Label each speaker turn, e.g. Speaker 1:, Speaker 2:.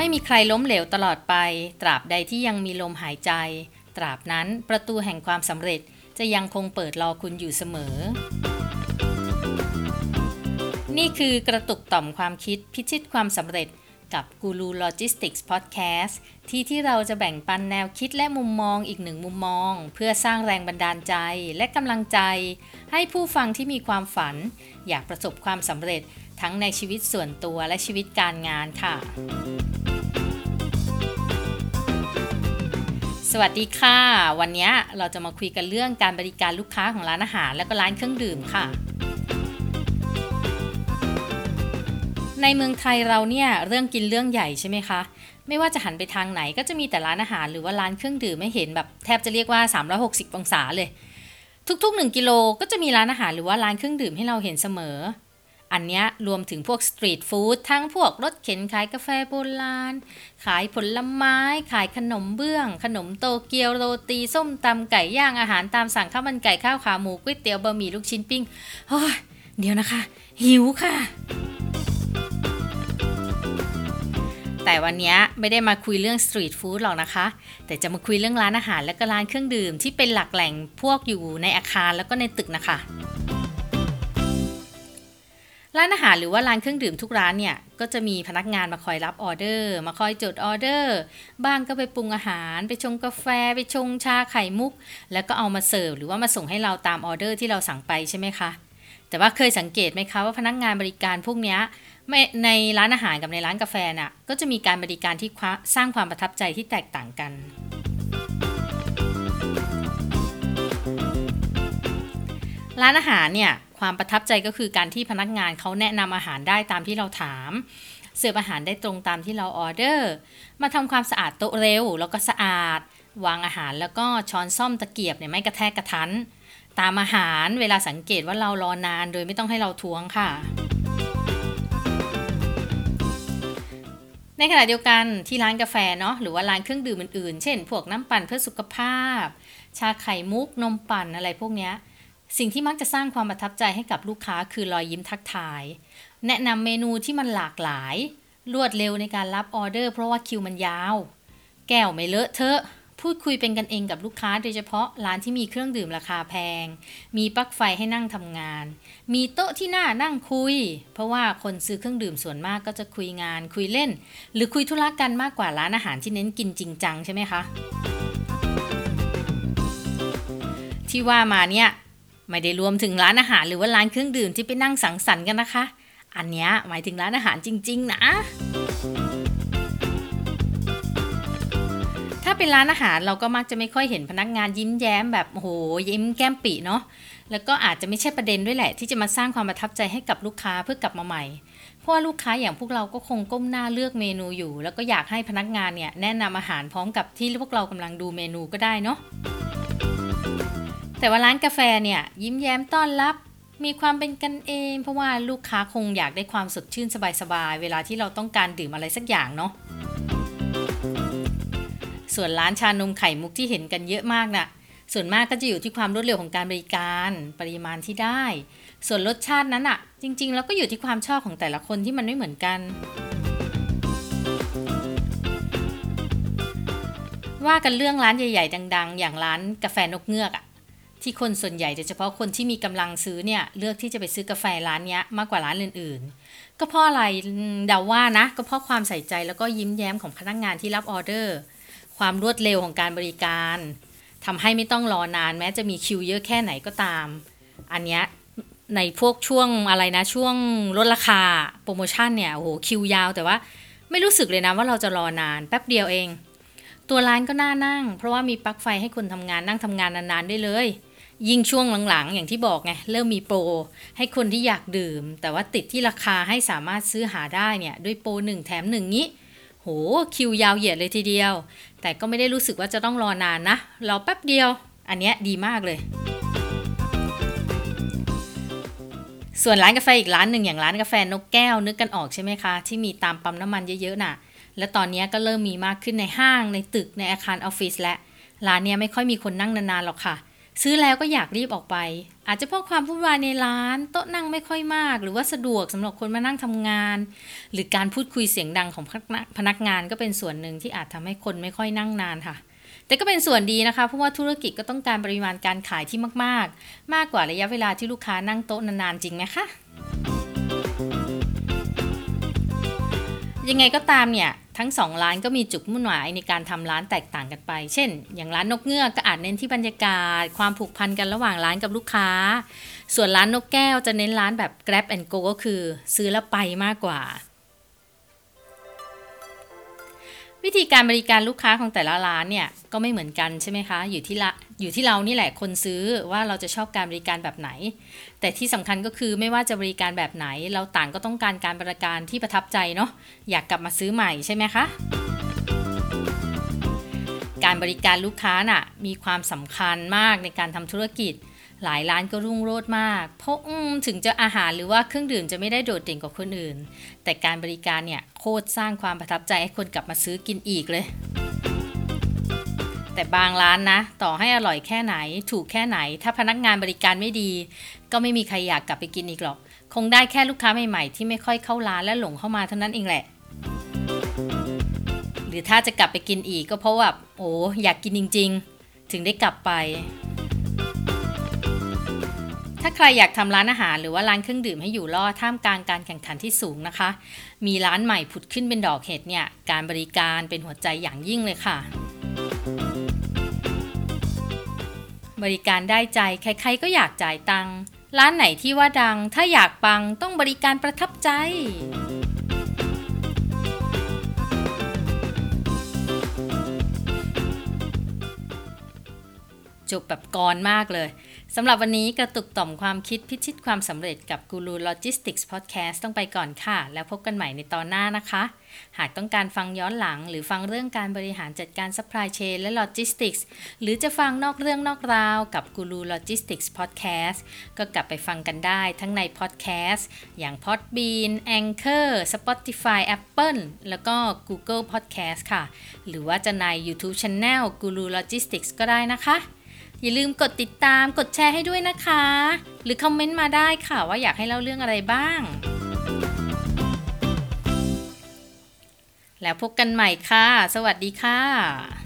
Speaker 1: ไม่มีใครล้มเหลวตลอดไป ตราบใดที่ยังมีลมหายใจ ตราบนั้นประตูแห่งความสำเร็จจะยังคงเปิดรอคุณอยู่เสมอ นี่คือกระตุกต่อมความคิดพิชิตความสำเร็จ กับกูรูโลจิสติกส์พอดแคสต์ที่ที่เราจะแบ่งปันแนวคิดและมุมมองอีกหนึ่งมุมมอง เพื่อสร้างแรงบันดาลใจและกำลังใจ ให้ผู้ฟังที่มีความฝัน อยากประสบความสำเร็จทั้งในชีวิตส่วนตัวและชีวิตการงานค่ะ สวัสดีค่ะ วันนี้เราจะมาคุยกันเรื่องการบริการลูกค้าของร้านอาหาร และก็ร้านเครื่องดื่มค่ะ ในเมืองไทยเราเนี่ยเรื่องกินเรื่องใหญ่ใช่ไหมคะ ไม่ว่าจะหันไปทางไหนก็จะมีแต่ร้านอาหารหรือว่าร้านเครื่องดื่มไม่เห็นแบบแทบจะเรียกว่า 360 องศาเลย ทุกๆ 1 กิโลก็จะมีร้านอาหารหรือว่าร้านเครื่องดื่มให้เราเห็นเสมอ อันนี้รวมถึงพวกสตรีทฟู้ดทั้งพวกรถเข็นขายกาแฟโบราณ ขายผลไม้ ขายขนมเบื้อง ขนมโตเกียวโรตีส้มตำไก่ย่างอาหารตามสั่งข้าวมันไก่ข้าวขาหมูก๋วยเตี๋ยวบะหมี่ลูกชิ้นปิ้งโอ้ยเดี๋ยวนะคะ หิวค่ะ แต่วันนี้ไม่ได้มาคุยเรื่องสตรีทฟู้ดหรอกนะคะ แต่จะมาคุยเรื่องร้านอาหารและก็ร้านเครื่องดื่มที่เป็นหลักแหล่งพวกอยู่ในอาคารแล้วก็ในตึกนะคะ ร้านอาหารหรือว่าร้านเครื่องดื่มทุกร้านเนี่ยก็จะมีพนักงานมาคอยรับออเดอร์ มาคอยจดออเดอร์ บ้างก็ไปปรุงอาหาร ไปชงกาแฟ ไปชงชาไข่มุก แล้วก็เอามาเสิร์ฟหรือว่ามาส่งให้เราตามออเดอร์ที่เราสั่งไปใช่ไหมคะแต่ว่าเคยสังเกตไหมคะว่าพนักงานบริการพวกเนี้ย ในร้านอาหารกับในร้านกาแฟน่ะก็จะมีการบริการที่สร้างความประทับใจที่แตกต่างกัน ร้านอาหารเนี่ยความประทับใจก็คือการที่พนักงานเขาแนะนำอาหารได้ตามที่เราถาม เสิร์ฟอาหารได้ตรงตามที่เราออเดอร์ มาทำความสะอาดโต๊ะเร็ว แล้วก็สะอาด วางอาหารแล้วก็ช้อนซ่อมตะเกียบเนี่ยไม่กระแทกกระทัน ตามอาหารเวลาสังเกตว่าเรารอนานโดยไม่ต้องให้เราทวงค่ะ ในขณะเดียวกันที่ร้านกาแฟเนาะหรือว่าร้านเครื่องดื่มอื่นๆ เช่น พวกน้ำปั่นเพื่อสุขภาพ ชาไข่มุกนมปั่นอะไรพวกเนี้ยสิ่งที่มักจะสร้างความประทับใจให้กับลูกค้าคือรอยยิ้มทักทาย แนะนำเมนูที่มันหลากหลาย รวดเร็วในการรับออเดอร์เพราะว่าคิวมันยาว แก้วไม่เลอะเทอะ พูดคุยเป็นกันเองกับลูกค้าโดยเฉพาะร้านที่มีเครื่องดื่มราคาแพง มีปลั๊กไฟให้นั่งทำงาน มีโต๊ะที่น่านั่งคุย เพราะว่าคนซื้อเครื่องดื่มส่วนมากก็จะคุยงาน คุยเล่น หรือคุยธุระกันมากกว่าร้านอาหารที่เน้นกินจริงจังใช่ไหมคะ ที่ว่ามาเนี่ยไม่ได้รวมถึงร้านอาหารหรือว่าร้านเครื่องดื่มที่ไปนั่งสังสรรค์กันนะคะ อันนี้หมายถึงร้านอาหารจริง ๆ นะ เป็นร้านอาหารเราก็มักจะไม่ค่อยเห็นพนักงานยิ้มแย้มแบบโอ้โหยิ้มแก้มปีเนาะแล้วก็อาจจะไม่ใช่ประเด็นด้วยแหละ ที่จะมาสร้างความประทับใจให้กับลูกค้าเพื่อกลับมาใหม่ เพราะว่าลูกค้าอย่างพวกเราก็คงก้มหน้าเลือกเมนูอยู่ แล้วก็อยากให้พนักงานเนี่ยแนะนำอาหารพร้อมกับที่พวกเรากำลังดูเมนูก็ได้เนาะแต่ว่าร้านกาแฟเนี่ยยิ้มแย้มต้อนรับมีความเป็นกันเอง เพราะว่าลูกค้าคงอยากได้ความสดชื่นสบายๆ เวลาที่เราต้องการดื่มอะไรสักอย่างเนาะ ส่วนร้านชานมไข่มุกที่เห็นกันเยอะมากนะ่ะ ส่วนมากก็จะอยู่ที่ความรวดเร็วของการบริการ ปริมาณที่ได้ ส่วนรสชาตินั้นอะ่ะ จริง ๆ แล้วก็อยู่ที่ความชอบของแต่ละคนที่มันไม่เหมือนกัน ว่ากันเรื่องร้านใหญ่ ๆ ดัง ๆ อย่างร้านกาแฟนกเงือกอะ่ะที่คนส่วนใหญ่โดยเฉพาะคนที่มีกำลังซื้อเนี่ยเลือกที่จะไปซื้อกาแฟร้านนี้มากกว่าร้านอื่นๆ ก็เพราะอะไรเดาว่านะ ก็เพราะความใส่ใจแล้วก็ยิ้มแย้มของพนักงานที่รับออเดอร์ ความรวดเร็วของการบริการทำให้ไม่ต้องรอนานแม้จะมีคิวเยอะแค่ไหนก็ตาม อันนี้ในพวกช่วงอะไรนะช่วงลดราคาโปรโมชั่นเนี่ยโอ้โหคิวยาวแต่ว่าไม่รู้สึกเลยนะว่าเราจะรอนานแป๊บเดียวเอง ตัวร้านก็น่านั่ง เพราะว่ามีปลั๊กไฟให้คนทำงานนั่งทำงานนานๆได้เลย ยิ่งช่วงหลังๆ อย่างที่บอกไงเริ่มมีโปร ให้คนที่อยากดื่ม แต่ว่าติดที่ราคาให้สามารถซื้อหาได้เนี่ยด้วยโปรหนึ่งแถมหนึ่งนี้ คิวยาวเหยียดเลยทีเดียว แต่ก็ไม่ได้รู้สึกว่าจะต้องรอนานนะ รอแป๊บเดียว อันนี้ดีมากเลย ส่วนร้านกาแฟอีกร้านหนึ่งอย่างร้านกาแฟนกแก้วนึกกันออกใช่ไหมคะ ที่มีตามปั๊มน้ำมันเยอะๆน่ะ และตอนนี้ก็เริ่มมีมากขึ้นในห้างในตึกในอาคารออฟฟิศและ ร้านเนี้ยไม่ค่อยมีคนนั่งนานๆหรอกค่ะ ซื้อแล้วก็อยากรีบออกไป อาจจะเพราะความวุ่นวายในร้าน โต๊ะนั่งไม่ค่อยมาก หรือว่าสะดวกสำหรับคนมานั่งทำงาน หรือการพูดคุยเสียงดังของพนักงานก็เป็นส่วนหนึ่งที่อาจทำให้คนไม่ค่อยนั่งนานค่ะ แต่ก็เป็นส่วนดีนะคะเพราะว่าธุรกิจก็ต้องการปริมาณการขายที่มาก ๆ มากกว่าระยะเวลาที่ลูกค้านั่งโต๊ะนานๆจริงไหมคะยังไงก็ตามเนี่ย ทั้งสองร้านก็มีจุดมุ่งหมายในการทำร้านแตกต่างกันไป เช่น อย่างร้านนกเงือกก็อาจเน้นที่บรรยากาศ ความผูกพันกันระหว่างร้านกับลูกค้า ส่วนร้านนกแก้วจะเน้นร้านแบบ grab and go ก็คือ ซื้อแล้วไปมากกว่า วิธีการบริการลูกค้าของแต่ละร้านเนี่ยก็ไม่เหมือนกันใช่ไหมคะ อยู่ที่ละ อยู่ที่เรานี่แหละคนซื้อว่าเราจะชอบการบริการแบบไหน แต่ที่สำคัญก็คือไม่ว่าจะบริการแบบไหน เราต่างก็ต้องการการบริการที่ประทับใจเนาะอยากกลับมาซื้อใหม่ใช่ไหมคะการบริการลูกค้าน่ะมีความสำคัญมากในการทำธุรกิจ หลายร้านก็รุ่งโรจน์มาก เพราะถึงจะอาหารหรือว่าเครื่องดื่มจะไม่ได้โดดเด่นกว่าคนอื่น แต่การบริการเนี่ยโคตรสร้างความประทับใจให้คนกลับมาซื้อกินอีกเลย แต่บางร้านนะ ต่อให้อร่อยแค่ไหน ถูกแค่ไหน ถ้าพนักงานบริการไม่ดี ก็ไม่มีใครอยากกลับไปกินอีกหรอก คงได้แค่ลูกค้าใหม่ๆ ที่ไม่ค่อยเข้าร้านและหลงเข้ามาเท่านั้นเองแหละ หรือถ้าจะกลับไปกินอีกก็เพราะว่าโอ้อยากกินจริง ๆ ถึงได้กลับไป ถ้าใครอยากทำร้านอาหารหรือว่าร้านเครื่องดื่มให้อยู่รอดท่ามกลางการแข่งขันที่สูงนะคะ มีร้านใหม่ผุดขึ้นเป็นดอกเห็ดเนี่ย การบริการเป็นหัวใจอย่างยิ่งเลยค่ะ บริการได้ใจใครๆก็อยากจ่ายตังค์ร้านไหนที่ว่าดัง ถ้าอยากปังต้องบริการประทับใจ จบแบบกรมากเลย สำหรับวันนี้กระตุกต่อมความคิดพิชิตความสำเร็จกับกูรูโลจิสติกส์พอดแคสต์ต้องไปก่อนค่ะ แล้วพบกันใหม่ในตอนหน้านะคะ หากต้องการฟังย้อนหลัง หรือฟังเรื่องการบริหารจัดการซัพพลายเชนและโลจิสติกส์หรือจะฟังนอกเรื่องนอกราวกับกูรูโลจิสติกส์พอดแคสต์ก็กลับไปฟังกันได้ทั้งในพอดแคสต์อย่าง Podbean Anchor Spotify Apple แล้วก็ Google Podcast ค่ะ หรือว่าจะใน YouTube Channel กูรูโลจิสติกส์ก็ได้นะคะ อย่าลืมกดติดตามกดแชร์ให้ด้วยนะคะ หรือคอมเมนต์มาได้ค่ะว่าอยากให้เล่าเรื่องอะไรบ้าง แล้วพบกันใหม่ค่ะ สวัสดีค่ะ